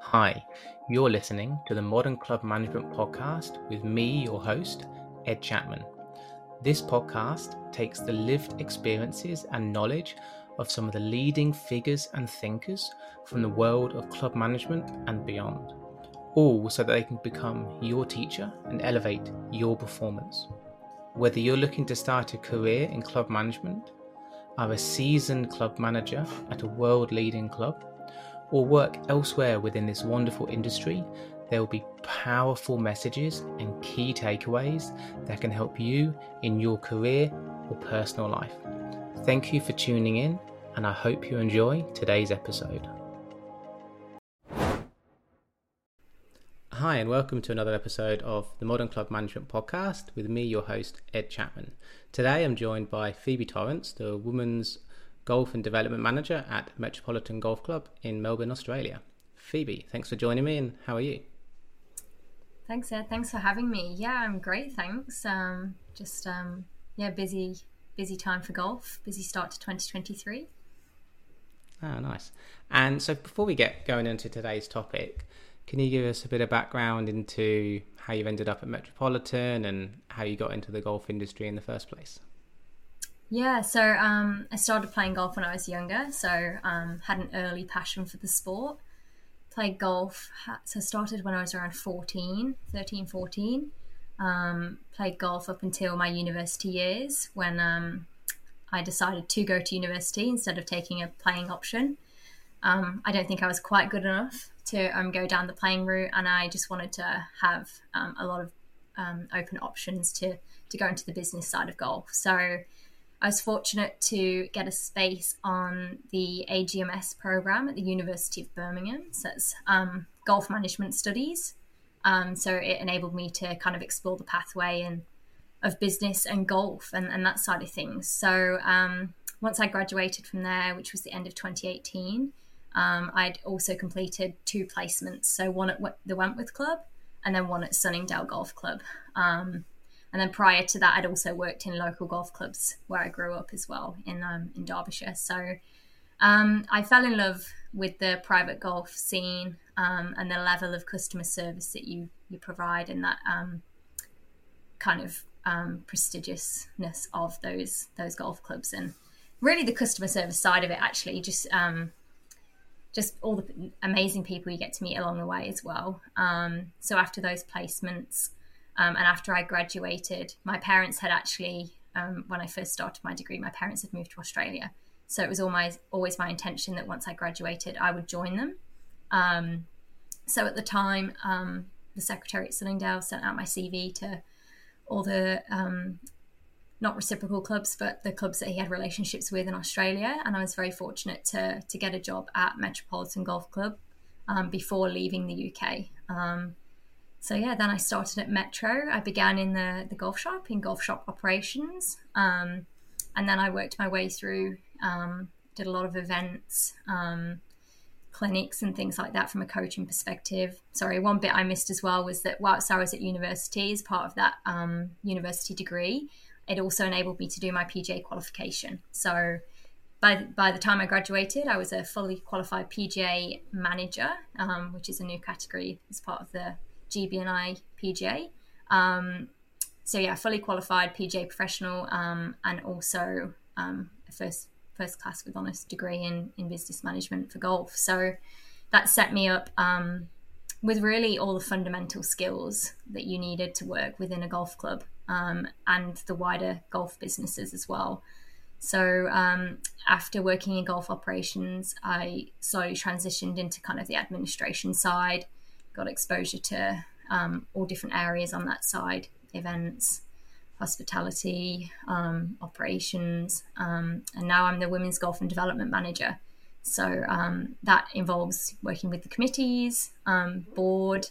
Hi, you're listening to the Modern Club Management Podcast with me, your host, Ed Chapman. This podcast takes the lived experiences and knowledge of some of the leading figures and thinkers from the world of club management and beyond, all so that they can become your teacher and elevate your performance. Whether you're looking to start a career in club management, are a seasoned club manager at a world leading club, or work elsewhere within this wonderful industry, there will be powerful messages and key takeaways that can help you in your career or personal life. Thank you for tuning in, and I hope you enjoy today's episode. Hi, and welcome to another episode of the Modern Club Management Podcast with me, your host, Ed Chapman. Today I'm joined by Phoebe Torrance, the Women's Golf and Development Manager at Metropolitan Golf Club in Melbourne, Australia. Phoebe, thanks for joining me, and how are you? Thanks, Ed. Thanks for having me. Yeah, I'm great. Thanks. Um, just um, yeah, busy, busy time for golf. Busy start to 2023. Ah, nice. And so, before we get going into today's topic, can you give us a bit of background into how you've ended up at Metropolitan and how you got into the golf industry in the first place? Yeah, so um, I started playing golf when I was younger, so um, had an early passion for the sport. Played golf, so started when I was around 14, 13, 14. Um, played golf up until my university years when um, I decided to go to university instead of taking a playing option. Um, I don't think I was quite good enough to um, go down the playing route, and I just wanted to have um, a lot of um, open options to to go into the business side of golf. So I was fortunate to get a space on the AGMS program at the University of Birmingham. So it's um, golf management studies. Um, so it enabled me to kind of explore the pathway and of business and golf and, and that side of things. So um, once I graduated from there, which was the end of 2018, um, I'd also completed two placements. So one at the Wentworth Club and then one at Sunningdale Golf Club. Um, and then prior to that, I'd also worked in local golf clubs where I grew up as well in um, in Derbyshire. So um, I fell in love with the private golf scene um, and the level of customer service that you you provide and that um, kind of um, prestigiousness of those those golf clubs and really the customer service side of it actually just um, just all the amazing people you get to meet along the way as well. so after those placements. Um, and after I graduated, my parents had actually, um, when I first started my degree, my parents had moved to Australia. So it was always, always my intention that once I graduated, I would join them. Um, so at the time, um, the secretary at Sunningdale sent out my CV to all the um, not reciprocal clubs, but the clubs that he had relationships with in Australia. And I was very fortunate to, to get a job at Metropolitan Golf Club um, before leaving the UK. So yeah, then I started at Metro. I began in the the golf shop in golf shop operations, um, and then I worked my way through. Um, did a lot of events, um, clinics, and things like that from a coaching perspective. Sorry, one bit I missed as well was that whilst I was at university, as part of that um, university degree, it also enabled me to do my PGA qualification. So by, by the time I graduated, I was a fully qualified PGA manager, um, which is a new category as part of the GBNI PGA. Um, so yeah, fully qualified PGA professional, um, and also um, a first first class with honours degree in in business management for golf. So that set me up um, with really all the fundamental skills that you needed to work within a golf club um, and the wider golf businesses as well. So um, after working in golf operations, I slowly transitioned into kind of the administration side got exposure to um, all different areas on that side events, hospitality, um, operations, um, and now I'm the Women's Golf and Development Manager. So um, that involves working with the committees, um, board,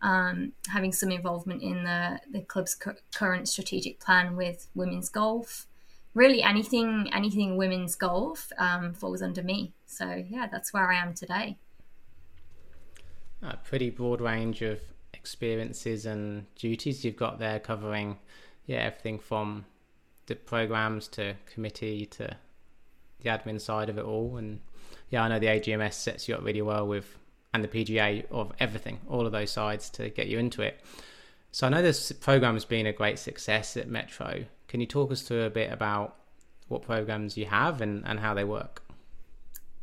um, having some involvement in the, the club's cu- current strategic plan with women's golf. Really, anything anything women's golf falls under me. So yeah, that's where I am today a pretty broad range of experiences and duties you've got there covering yeah everything from the programs to committee to the admin side of it all and yeah i know the agms sets you up really well with and the PGA of everything, all of those sides to get you into it. So I know this program has been a great success at Metro. Can you talk us through a bit about what programs you have and, and how they work?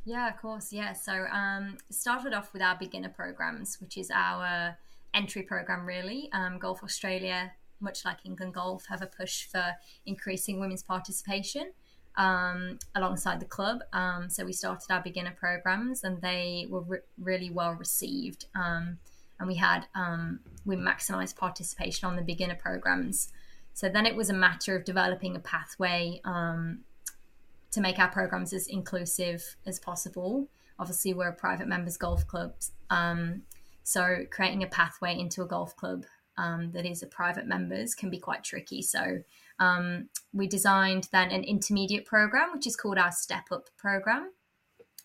Yeah, of course. Yeah. So um, started off with our beginner programs, which is our entry program, really. Um, Golf Australia, much like England Golf, have a push for increasing women's participation um, alongside the club. Um, so we started our beginner programs, and they were re- really well received. Um, and we had um, we maximised participation on the beginner programs. So then it was a matter of developing a pathway to make our programs as inclusive as possible. Obviously, we're a private members golf club, um, so creating a pathway into a golf club um, that is a private members can be quite tricky. So um, we designed then an intermediate program, which is called our Step Up program.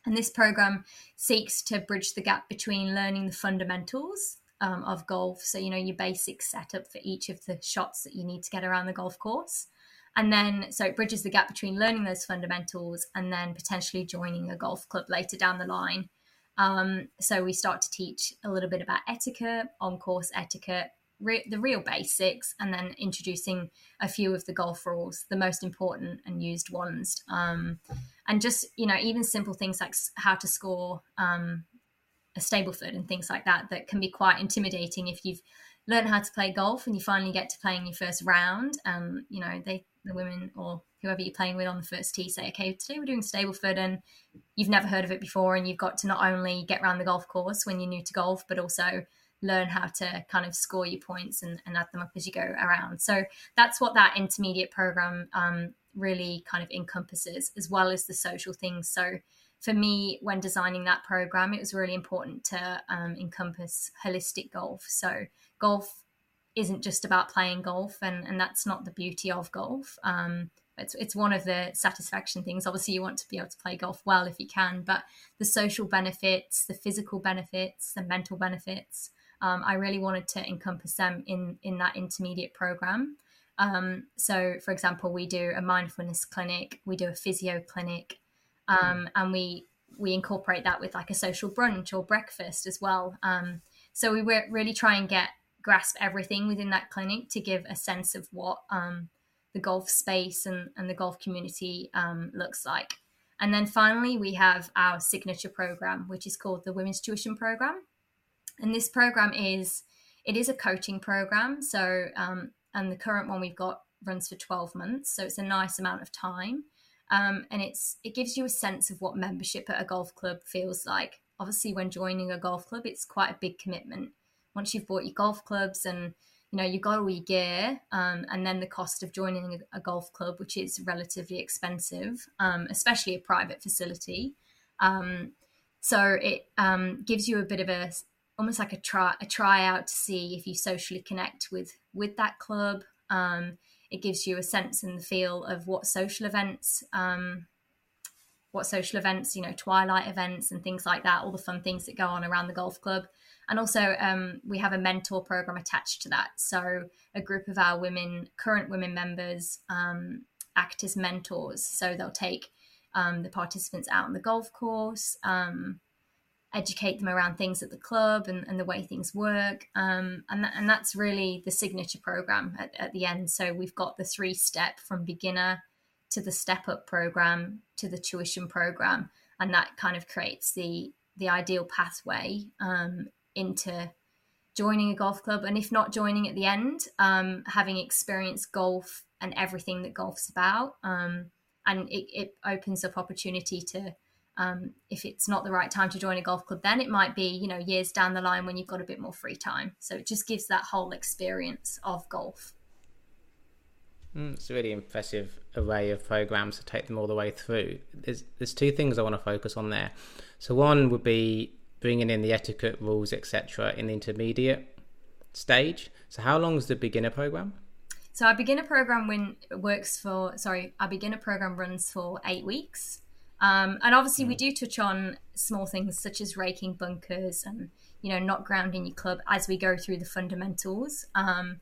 And this program seeks to bridge the gap between learning the fundamentals um, of golf. So, you know, your basic setup for each of the shots that you need to get around the golf course. And then, so it bridges the gap between learning those fundamentals and then potentially joining a golf club later down the line. Um, so we start to teach a little bit about etiquette, on course etiquette, re- the real basics, and then introducing a few of the golf rules, the most important and used ones. Um, and just, you know, even simple things like how to score um, a Stableford and things like that, that can be quite intimidating if you've learned how to play golf and you finally get to playing your first round. Um, you know, they the women or whoever you're playing with on the first tee say, okay, today we're doing Stableford and you've never heard of it before and you've got to not only get around the golf course when you're new to golf, but also learn how to kind of score your points and, and add them up as you go around. So that's what that intermediate program um, really kind of encompasses, as well as the social things. So for me, when designing that program, it was really important to um, encompass holistic golf. So golf isn't just about playing golf, and, and that's not the beauty of golf. Um, it's, it's one of the satisfaction things. Obviously, you want to be able to play golf well if you can, but the social benefits, the physical benefits, the mental benefits, um, I really wanted to encompass them in in that intermediate program. Um, so, for example, we do a mindfulness clinic, we do a physio clinic, um, and we we incorporate that with like a social brunch or breakfast as well. Um, so we really try and get grasp everything within that clinic to give a sense of what um, the golf space and, and the golf community um, looks like. And then finally, we have our signature program, which is called the Women's Tuition Program. And this program is it is a coaching program. So um, and the current one we've got runs for 12 months, so it's a nice amount of time. Um, and it's it gives you a sense of what membership at a golf club feels like. Obviously, when joining a golf club, it's quite a big commitment once you've bought your golf clubs and you know you got all your gear um, and then the cost of joining a, golf club which is relatively expensive um, especially a private facility um, so it um, gives you a bit of a almost like a try a tryout to see if you socially connect with with that club um, it gives you a sense and the feel of what social events um, what social events you know twilight events and things like that all the fun things that go on around the golf club and also, um, we have a mentor program attached to that. So, a group of our women, current women members, um, act as mentors. So, they'll take um, the participants out on the golf course, um, educate them around things at the club and, and the way things work. Um, and, th- and that's really the signature program at, at the end. So, we've got the three step from beginner to the step up program to the tuition program. And that kind of creates the the ideal pathway um, into joining a golf club and if not joining at the end um, having experienced golf and everything that golf's about um, and it, it, opens up opportunity to um, if it's not the right time to join a golf club then it might be you know years down the line when you've got a bit more free time. So it just gives that whole experience of golf. Mm, it's a really impressive array of programs to take them all the way through. There's, there's two things i want to focus on there. So one would be bringing in the etiquette rules, etc., in the intermediate stage. So, how long is the beginner program? So, our beginner program when works for sorry, our beginner program runs for eight weeks, um, and obviously mm. we do touch on small things such as raking bunkers and you know not grounding your club as we go through the fundamentals. Um,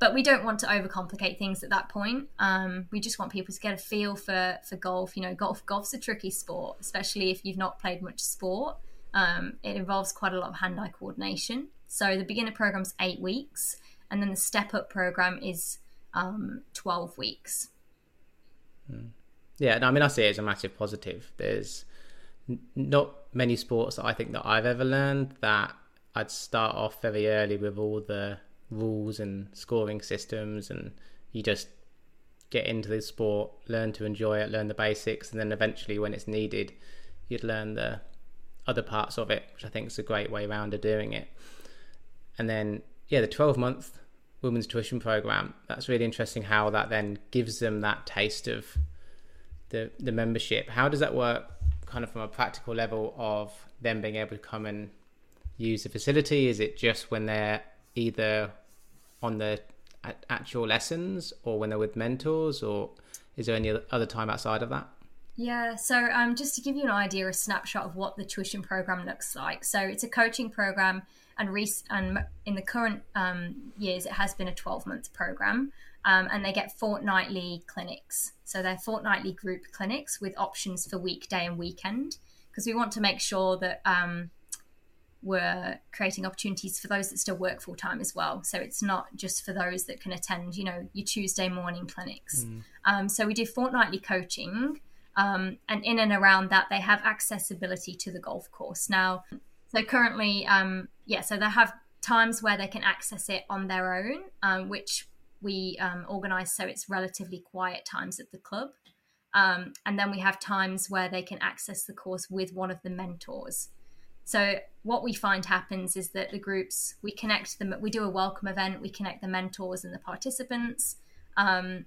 but we don't want to overcomplicate things at that point. Um, we just want people to get a feel for for golf. You know, golf golf's a tricky sport, especially if you've not played much sport um, it involves quite a lot of hand eye coordination. So the beginner program's eight weeks, and then the step up program is um, 12 weeks. Hmm. Yeah, no, I mean, I see it as a massive positive. There's n- not many sports that I think that I've ever learned that I'd start off very early with all the rules and scoring systems, and you just get into the sport, learn to enjoy it, learn the basics, and then eventually, when it's needed, you'd learn the other parts of it, which I think is a great way around of doing it. And then, yeah, the 12 month women's tuition program, that's really interesting how that then gives them that taste of the, the membership. How does that work kind of from a practical level of them being able to come and use the facility? Is it just when they're either on the actual lessons or when they're with mentors or is there any other time outside of that? Yeah, so um, just to give you an idea, a snapshot of what the tuition program looks like. So it's a coaching program, and, re- and in the current um, years, it has been a 12 month program, um, and they get fortnightly clinics. So they're fortnightly group clinics with options for weekday and weekend, because we want to make sure that um, we're creating opportunities for those that still work full time as well. So it's not just for those that can attend, you know, your Tuesday morning clinics. Mm. Um, so we do fortnightly coaching. Um, and in and around that, they have accessibility to the golf course. Now, so currently, um, yeah, so they have times where they can access it on their own, um, which we um, organize so it's relatively quiet times at the club. Um, and then we have times where they can access the course with one of the mentors. So what we find happens is that the groups we connect them. We do a welcome event. We connect the mentors and the participants, um,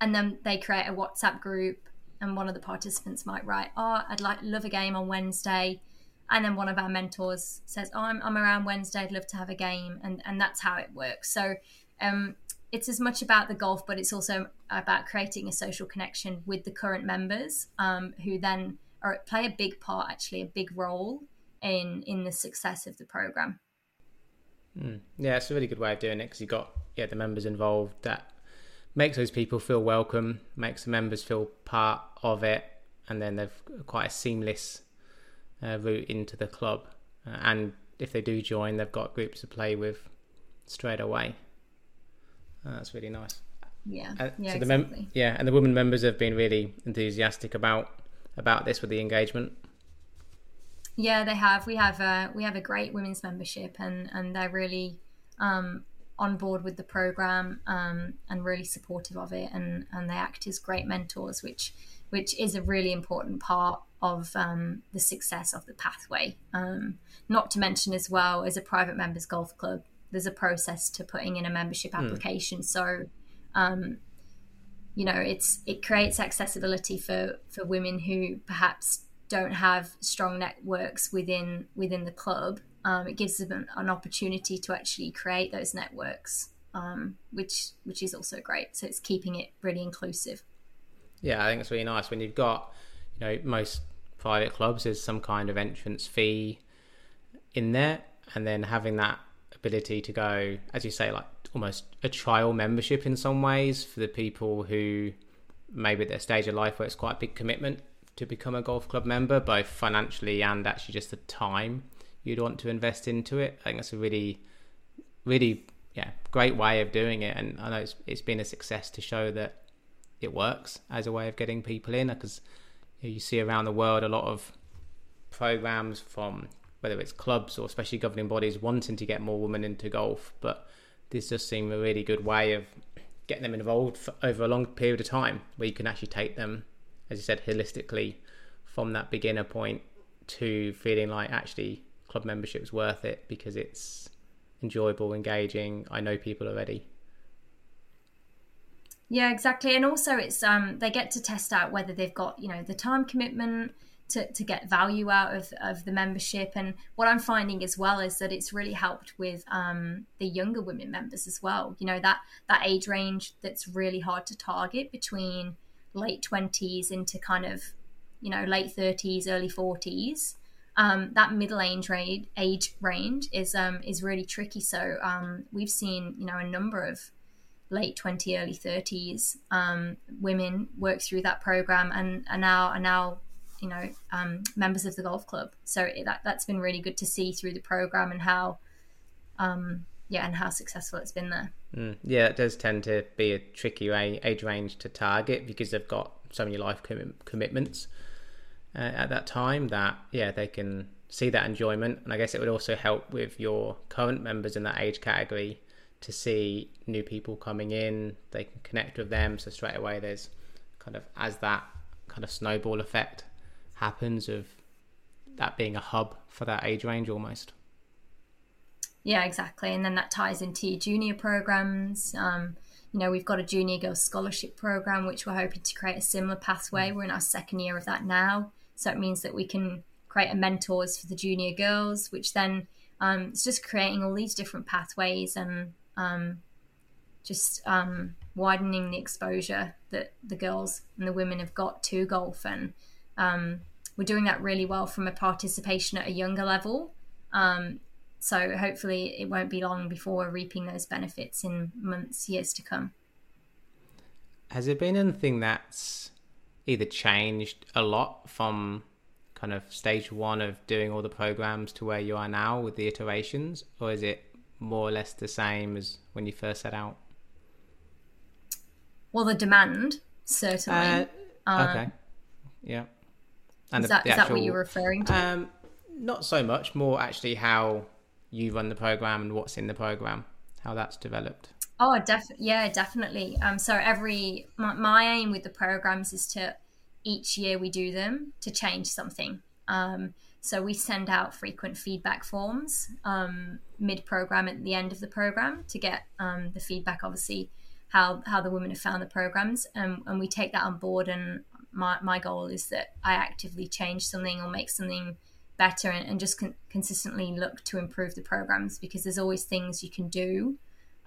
and then they create a WhatsApp group and one of the participants might write, "Oh, I'd like love a game on Wednesday," and then one of our mentors says, "Oh, I'm, I'm around Wednesday. I'd love to have a game," and and that's how it works. So. Um, it's as much about the golf, but it's also about creating a social connection with the current members, um, who then are, play a big part, actually, a big role in in the success of the program. Mm. Yeah, it's a really good way of doing it because you got yeah the members involved. That makes those people feel welcome, makes the members feel part of it, and then they've quite a seamless uh, route into the club. Uh, and if they do join, they've got groups to play with straight away. Uh, that's really nice. Yeah, yeah, so the exactly. Mem- yeah, and the women members have been really enthusiastic about about this with the engagement. Yeah, they have. We have a we have a great women's membership, and and they're really um, on board with the program um, and really supportive of it, and and they act as great mentors, which which is a really important part of um, the success of the pathway. Um, not to mention as well as a private members golf club, there's a process to putting in a membership hmm. application. Mm. So, um, you know, it's it creates accessibility for for women who perhaps don't have strong networks within within the club, um, it gives them an, an, opportunity to actually create those networks, um, which which is also great. So it's keeping it really inclusive. Yeah, I think it's really nice when you've got, you know, most private clubs there's some kind of entrance fee in there, and then having that ability to go, as you say, like almost a trial membership in some ways for the people who maybe at their stage of life where it's quite a big commitment to become a golf club member, both financially and actually just the time you'd want to invest into it. I think that's a really, really, yeah, great way of doing it. And I know it's, it's been a success to show that it works as a way of getting people in because you, you see around the world a lot of programs from whether it's clubs or especially governing bodies wanting to get more women into golf, but this does seem a really good way of getting them involved over a long period of time where you can actually take them as you said, holistically from that beginner point to feeling like actually club membership is worth it because it's enjoyable, engaging. I know people already. Yeah, exactly. And also it's um they get to test out whether they've got, you know, the time commitment to, to get value out of, of the membership. And what I'm finding as well is that it's really helped with um, the younger women members as well. You know, that that age range that's really hard to target between late 20s into kind of you know late 30s early 40s um, that middle age range, age range is um, is really tricky so um, we've seen you know a number of late 20 early 30s um, women work through that program and are now are now you know um, members of the golf club. So that that's been really good to see through the program and how um, yeah and how successful it's been there. Mm, yeah, it does tend to be a tricky age range to target because they've got so many life com- commitments uh, at that time that yeah they can see that enjoyment. And i guess it would also help with your current members in that age category to see new people coming in. They can connect with them. So straight away there's kind of as that kind of snowball effect happens of that being a hub for that age range almost. Yeah exactly. And then that ties into your junior programs. Um, you know we've got a junior girls scholarship program which we're hoping to create a similar pathway. Mm. we're in our second year of that now so it means that we can create a mentors for the junior girls, which then um, it's just creating all these different pathways and um, just um, widening the exposure that the girls and the women have got to golf. And um, we're doing that really well from a participation at a younger level. Um, so hopefully it won't be long before we're reaping those benefits in months, years to come. Has it been anything that's either changed a lot from kind of stage one of doing all the programs to where you are now with the iterations, or is it more or less the same as when you first set out? Well, the demand certainly. Uh, um, okay. Yeah. And is, the, that, the is actual, that what you're referring to? Um, not so much. More actually how you run the program and what's in the program, how that's developed. Oh, def- yeah, definitely. Um, so every my, my, aim with the programs is to each year we do them to change something. Um, so we send out frequent feedback forms um, mid program at the end of the program to get um, the feedback, obviously how how the women have found the programs, um, and we take that on board. And my my goal is that I actively change something or make something better and, and just con- consistently look to improve the programs because there's always things you can do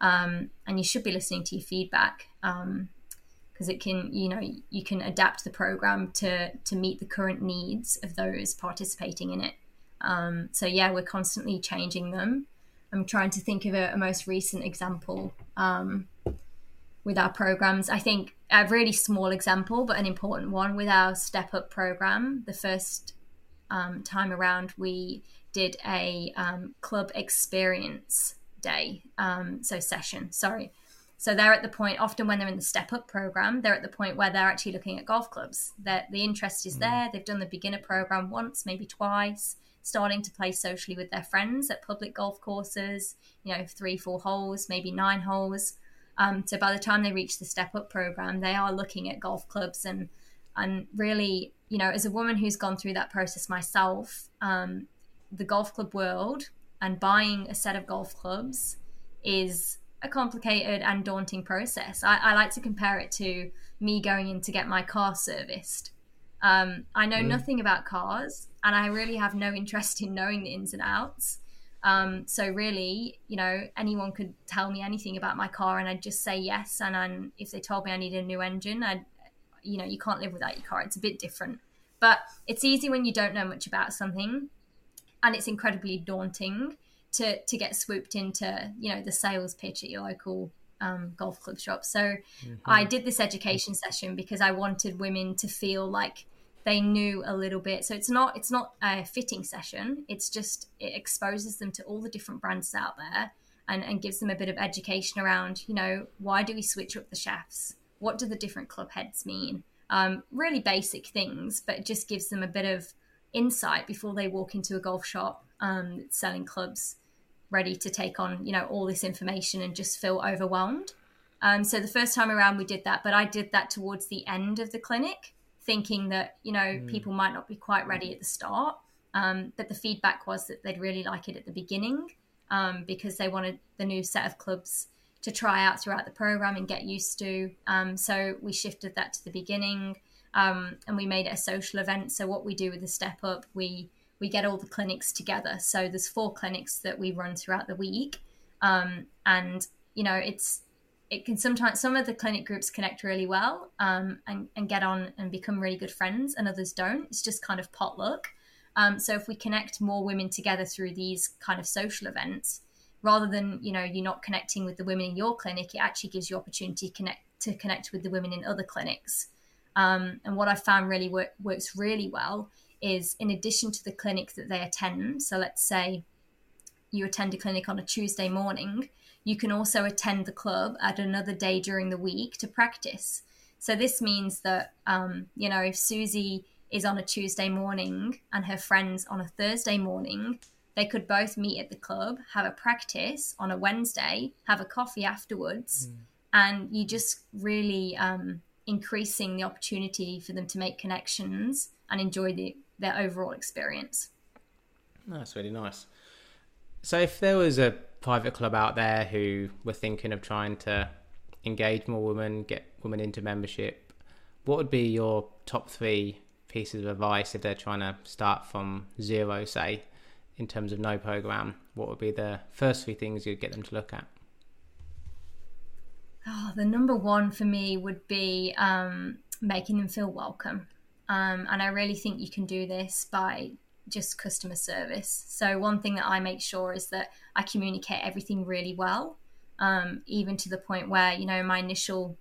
um, and you should be listening to your feedback because um, it can you know you can adapt the program to to meet the current needs of those participating in it. Um, so yeah we're constantly changing them. I'm trying to think of a, a most recent example um, with our programs. I think a really small example but an important one with our step up program. The first um, time around we did a um, club experience day, um, so session, sorry. So they're at the point, often when they're in the step up program, they're at the point where they're actually looking at golf clubs. That the interest is mm. there. They've done the beginner program once, maybe twice, starting to play socially with their friends at public golf courses, you know, three, four holes, maybe nine holes. Um, so by the time they reach the step up program, they are looking at golf clubs and and really, you know, as a woman who's gone through that process myself, um, the golf club world and buying a set of golf clubs is a complicated and daunting process. I, I like to compare it to me going in to get my car serviced. Um, I know mm. nothing about cars, and I really have no interest in knowing the ins and outs. Um, so really, you know, anyone could tell me anything about my car, and I'd just say yes. And I'm, if they told me I needed a new engine, I'd, you know, you can't live without your car. It's a bit different, but it's easy when you don't know much about something and it's incredibly daunting to to get swooped into you know the sales pitch at your local um, golf club shop. So mm-hmm. I did this education session because I wanted women to feel like they knew a little bit. So it's not it's not a fitting session. It's just it exposes them to all the different brands out there and, and gives them a bit of education around you know why do we switch up the shafts? What do the different club heads mean? Um, really basic things, but it just gives them a bit of insight before they walk into a golf shop um, selling clubs ready to take on you know all this information and just feel overwhelmed. Um, so the first time around we did that but i did that towards the end of the clinic thinking that you know mm. people might not be quite ready at the start. Um, but the feedback was that they'd really like it at the beginning um, because they wanted the new set of clubs to try out throughout the program and get used to. Um, so we shifted that to the beginning um, and we made it a social event. So what we do with the Step Up, we we get all the clinics together. So there's four clinics that we run throughout the week, um, and you know it's it can sometimes some of the clinic groups connect really well um, and, and get on and become really good friends, and others don't. It's just kind of potluck. Um, so if we connect more women together through these kind of social events, rather than you know you're not connecting with the women in your clinic, it actually gives you opportunity connect to connect with the women in other clinics. Um, and what I found really work, works really well is in addition to the clinic that they attend. So let's say you attend a clinic on a Tuesday morning, you can also attend the club at another day during the week to practice. So this means that, um, you know, if Susie is on a Tuesday morning and her friends on a Thursday morning, they could both meet at the club, have a practice on a Wednesday, have a coffee afterwards, mm. and you just really um, increasing the opportunity for them to make connections and enjoy the, their overall experience. That's really nice. So, if there was a private club out there who were thinking of trying to engage more women, get women into membership, what would be your top three pieces of advice if they're trying to start from zero, say, in terms of no program? What would be the first three things you'd get them to look at? Oh, the number one for me would be um, making them feel welcome. Um, and I really think you can do this by just customer service. So, one thing that I make sure is that I communicate everything really well, um, even to the point where, you know, my initial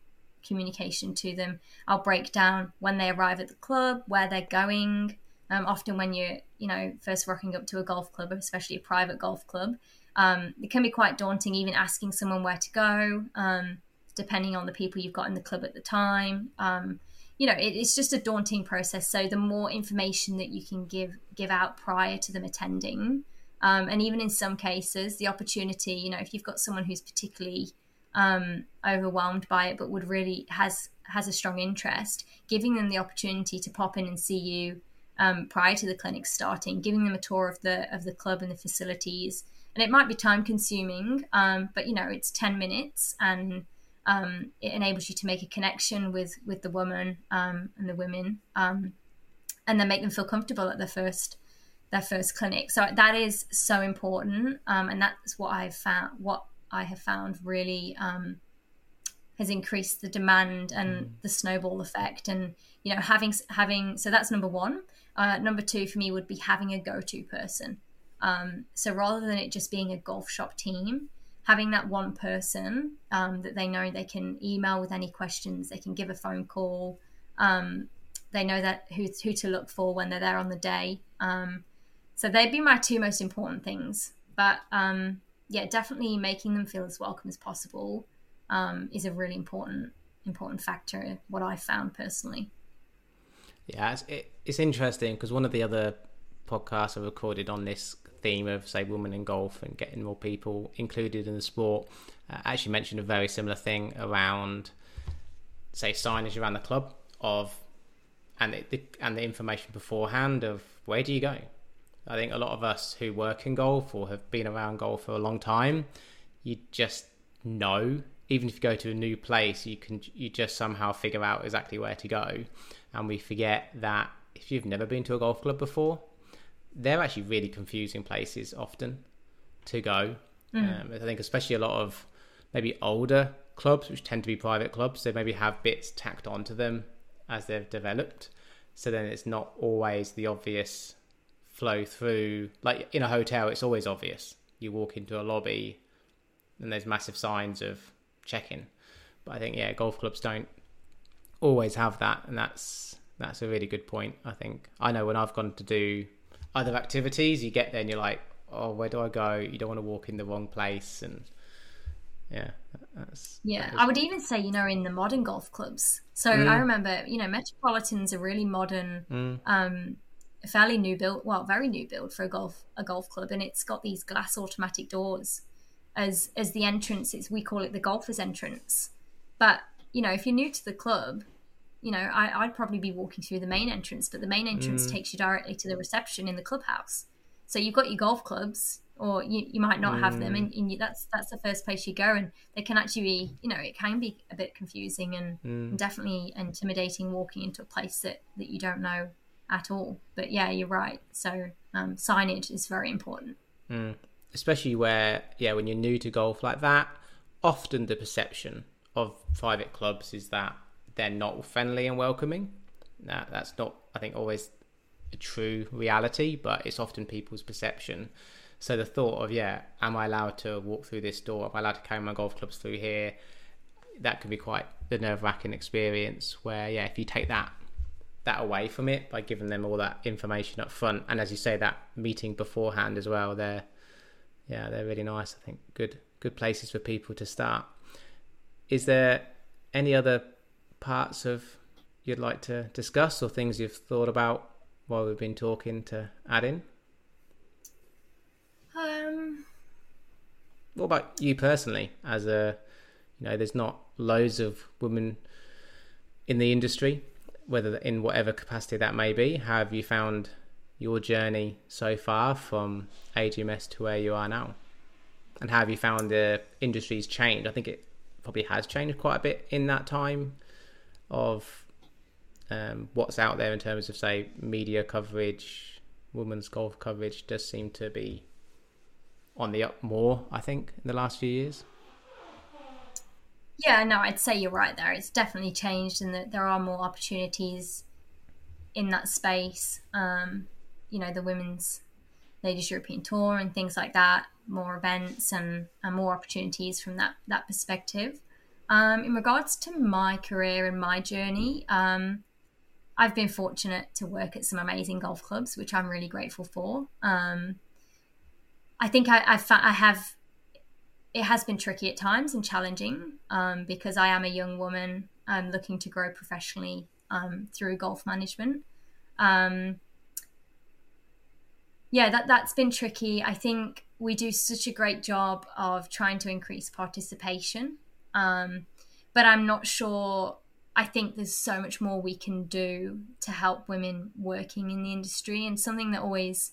communication to them, I'll break down when they arrive at the club, where they're going. Um, often, when you're, you know, first rocking up to a golf club, especially a private golf club, um, it can be quite daunting, even asking someone where to go. Depending on the people you've got in the club at the time. Um, you know, it, it's just a daunting process. So the more information that you can give give out prior to them attending, um, and even in some cases, the opportunity, you know, if you've got someone who's particularly um, overwhelmed by it, but would really has has a strong interest, giving them the opportunity to pop in and see you um, prior to the clinic starting, giving them a tour of the of the club and the facilities. And it might be time consuming, um, but you know, it's ten minutes and um, it enables you to make a connection with with the woman um, and the women, um, and then make them feel comfortable at their first their first clinic. So that is so important, um, and that's what I've found. What I have found really um, has increased the demand and mm. the snowball effect, and you know having having so that's number one. Uh, number two for me would be having a go to person. Um, so rather than it just being a golf shop team, having that one person um, that they know they can email with any questions, they can give a phone call. Um, they know that who who to look for when they're there on the day. Um, so they'd be my two most important things. But um, yeah, definitely making them feel as welcome as possible um, is a really important important factor. What I found personally. Yeah, it's, it, it's interesting because one of the other podcasts I recorded on this theme of say women in golf and getting more people included in the sport uh, actually mentioned a very similar thing around say signage around the club of and the, and the information beforehand of where do you go? I think a lot of us who work in golf or have been around golf for a long time you just know even if you go to a new place you can you just somehow figure out exactly where to go. And we forget that if you've never been to a golf club before they're actually really confusing places often to go. Mm. Um, I think especially a lot of maybe older clubs, which tend to be private clubs, they maybe have bits tacked onto them as they've developed. So then it's not always the obvious flow through. Like in a hotel, it's always obvious. You walk into a lobby and there's massive signs of check-in. But I think yeah, golf clubs don't always have that, and that's that's a really good point. I think I know when I've gone to do other activities, you get there and you're like, oh, where do I go? You don't want to walk in the wrong place, and yeah, that's yeah. I would even say, you know, in the modern golf clubs. So mm. I remember, you know, Metropolitan's a really modern, mm. um, fairly new build, well, very new build for a golf a golf club, and it's got these glass automatic doors as as the entrance. It's we call it the golfer's entrance, but you know, if you're new to the club, you know, I, would probably be walking through the main entrance, but the main entrance mm. takes you directly to the reception in the clubhouse. So you've got your golf clubs, or you, you might not mm. have them, and, mm. and you, that's that's the first place you go. And they can actually be, you know, it can be a bit confusing and, mm. and definitely intimidating walking into a place that that you don't know at all. But yeah, you're right. So um, signage is very important, mm. especially where yeah, when you're new to golf like that, often the perception of private clubs is that they're not friendly and welcoming. That that's not, I think, always a true reality, but it's often people's perception. So the thought of, yeah, am I allowed to walk through this door? Am I allowed to carry my golf clubs through here? that could be quite the nerve wracking experience. Where yeah, if you take that that away from it by giving them all that information up front, and as you say, that meeting beforehand as well, they're yeah, they're really nice. I think good good places for people to start. Is there any other parts of you'd like to discuss or things you've thought about while we've been talking to add in? Um, what about you personally? As a, you know, there's not loads of women in the industry, whether in whatever capacity that may be. How have you found your journey so far from AGMS to where you are now? And how have you found the industry's changed? I think it probably has changed quite a bit in that time of um, what's out there in terms of, say, media coverage, women's golf coverage does seem to be on the up more, I think, in the last few years. Yeah, no, I'd say you're right there. It's definitely changed, and that there are more opportunities in that space. Um, you know, the women's ladies European Tour and things like that, more events and, and more opportunities from that that perspective. Um, in regards to my career and my journey, um, I've been fortunate to work at some amazing golf clubs, which I'm really grateful for. Um, I think I, I, I, have, it has been tricky at times and challenging um, because I am a young woman um, looking to grow professionally um, through golf management. Um, yeah, that, that's been tricky. I think we do such a great job of trying to increase participation. Um, but I'm not sure I think there's so much more we can do to help women working in the industry. And something that always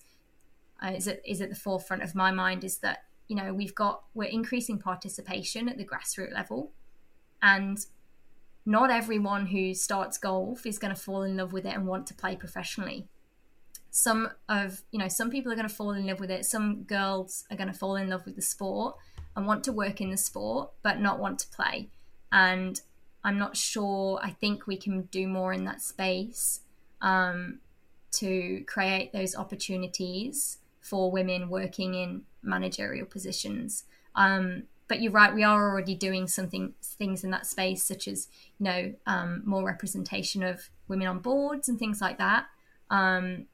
uh, is, at, is at the forefront of my mind is that, you know, we've got, we're increasing participation at the grassroots level. And not everyone who starts golf is going to fall in love with it and want to play professionally. Some of, you know, some people are going to fall in love with it. Some girls are going to fall in love with the sport and want to work in the sport, but not want to play. And I'm not sure. I think we can do more in that space um, to create those opportunities for women working in managerial positions. Um, but you're right, we are already doing something things in that space, such as you know um, more representation of women on boards and things like that. Um,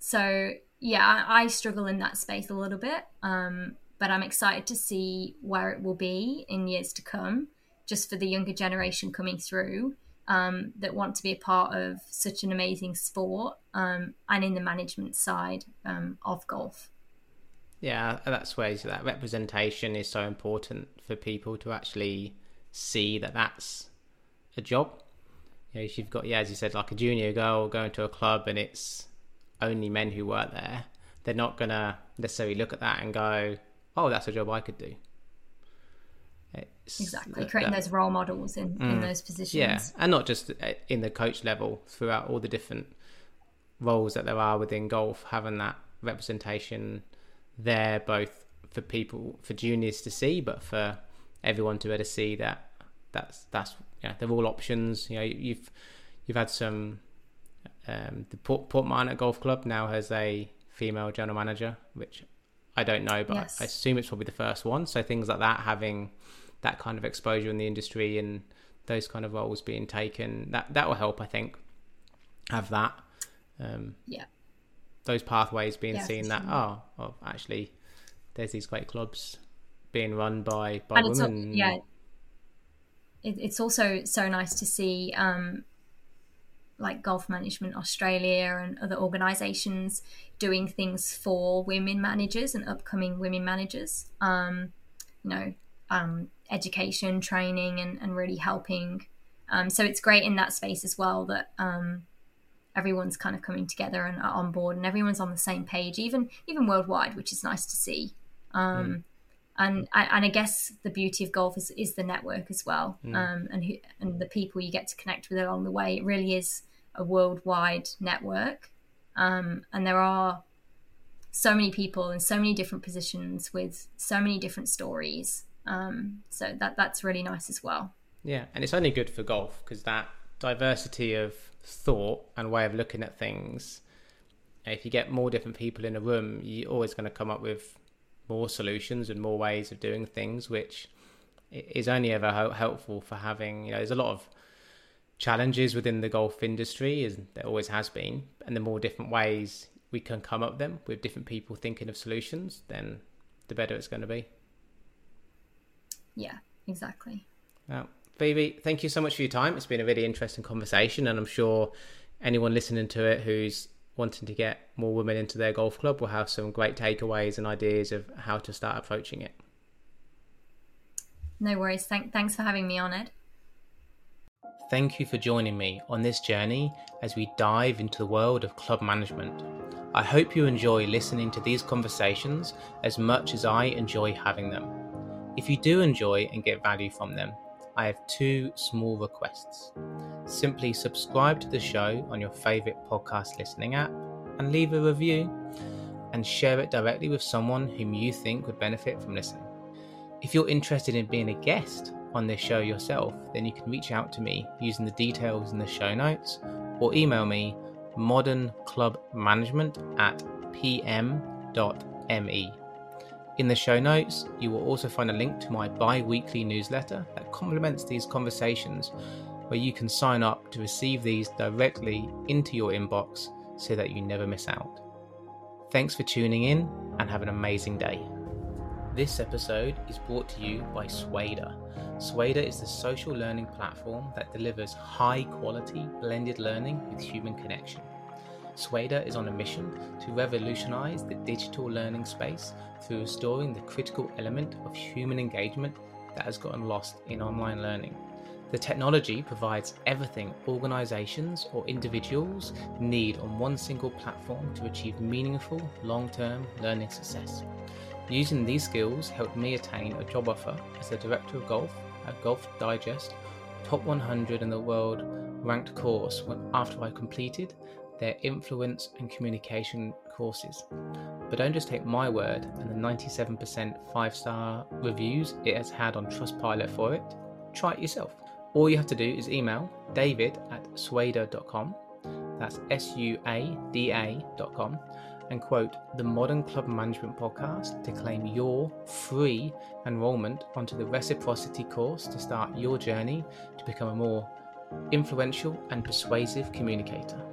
so yeah, I, I, struggle in that space a little bit, um, but I'm excited to see where it will be in years to come just for the younger generation coming through um, that want to be a part of such an amazing sport um, and in the management side um, of golf. Yeah, that's where that representation is so important for people to actually see that that's a job. You know, if you've got, yeah, as you said, like a junior girl going to a club and it's only men who work there, they're not going to necessarily look at that and go, oh, that's a job I could do. It's exactly creating that, those role models in, mm, in those positions. Yeah, and not just uh, in the coach level, throughout all the different roles that there are within golf, having that representation there, both for people, for juniors to see, but for everyone to be able to see that that's that's yeah, they're all options. You know, you've you've had some. Um, the Port, Portmarnock Golf Club now has a female general manager, which I don't know, but yes. I assume it's probably the first one. So things like that, having that kind of exposure in the industry and those kind of roles being taken, that that will help. I think have that. Um, yeah. Those pathways being yeah, seen that oh, well, actually, there's these great clubs being run by by and women. yeah. It, it's also so nice to see um, like Golf Management Australia and other organisations doing things for women managers and upcoming women managers. Um, you know, um, education, training, and, and really helping. Um, so it's great in that space as well that um, everyone's kind of coming together and are on board, and everyone's on the same page, even even worldwide, which is nice to see. Um, mm. And and I guess the beauty of golf is, is the network as well, mm. Um, and who, and the people you get to connect with along the way. It really is a worldwide network, um, and there are so many people in so many different positions with so many different stories. Um, so that that's really nice as well. Yeah, and it's only good for golf because that diversity of thought and way of looking at things. If you get more different people in a room, you're always going to come up with more solutions and more ways of doing things, which is only ever helpful for having, you know, there's a lot of challenges within the golf industry, as there always has been, and the more different ways we can come up with them with different people thinking of solutions, then the better it's going to be. Yeah, exactly. Well, Phoebe, thank you so much for your time. It's been a really interesting conversation, and I'm sure anyone listening to it who's wanting to get more women into their golf club will have some great takeaways and ideas of how to start approaching it. No worries. Thank, thanks for having me on, Ed. Thank you for joining me on this journey as we dive into the world of club management. I hope you enjoy listening to these conversations as much as I enjoy having them. If you do enjoy and get value from them, I have two small requests. Simply subscribe to the show on your favourite podcast listening app and leave a review and share it directly with someone whom you think would benefit from listening. If you're interested in being a guest on this show yourself, then you can reach out to me using the details in the show notes or email me modernclubmanagement at pm.me. In the show notes, you will also find a link to my bi weekly newsletter that complements these conversations, where you can sign up to receive these directly into your inbox so that you never miss out. Thanks for tuning in and have an amazing day. This episode is brought to you by Suada. Suada is the social learning platform that delivers high quality blended learning with human connection. Suada is on a mission to revolutionize the digital learning space through restoring the critical element of human engagement that has gotten lost in online learning. The technology provides everything organizations or individuals need on one single platform to achieve meaningful long term learning success. Using these skills helped me attain a job offer as the director of golf at Golf Digest, top 100 in the world ranked course after I completed their influence and communication courses. But don't just take my word and the 97% five star reviews it has had on Trustpilot for it. Try it yourself. All you have to do is email david at suada.com, that's S U A D A.com, and quote the Modern Club Management Podcast to claim your free enrollment onto the reciprocity course to start your journey to become a more influential and persuasive communicator.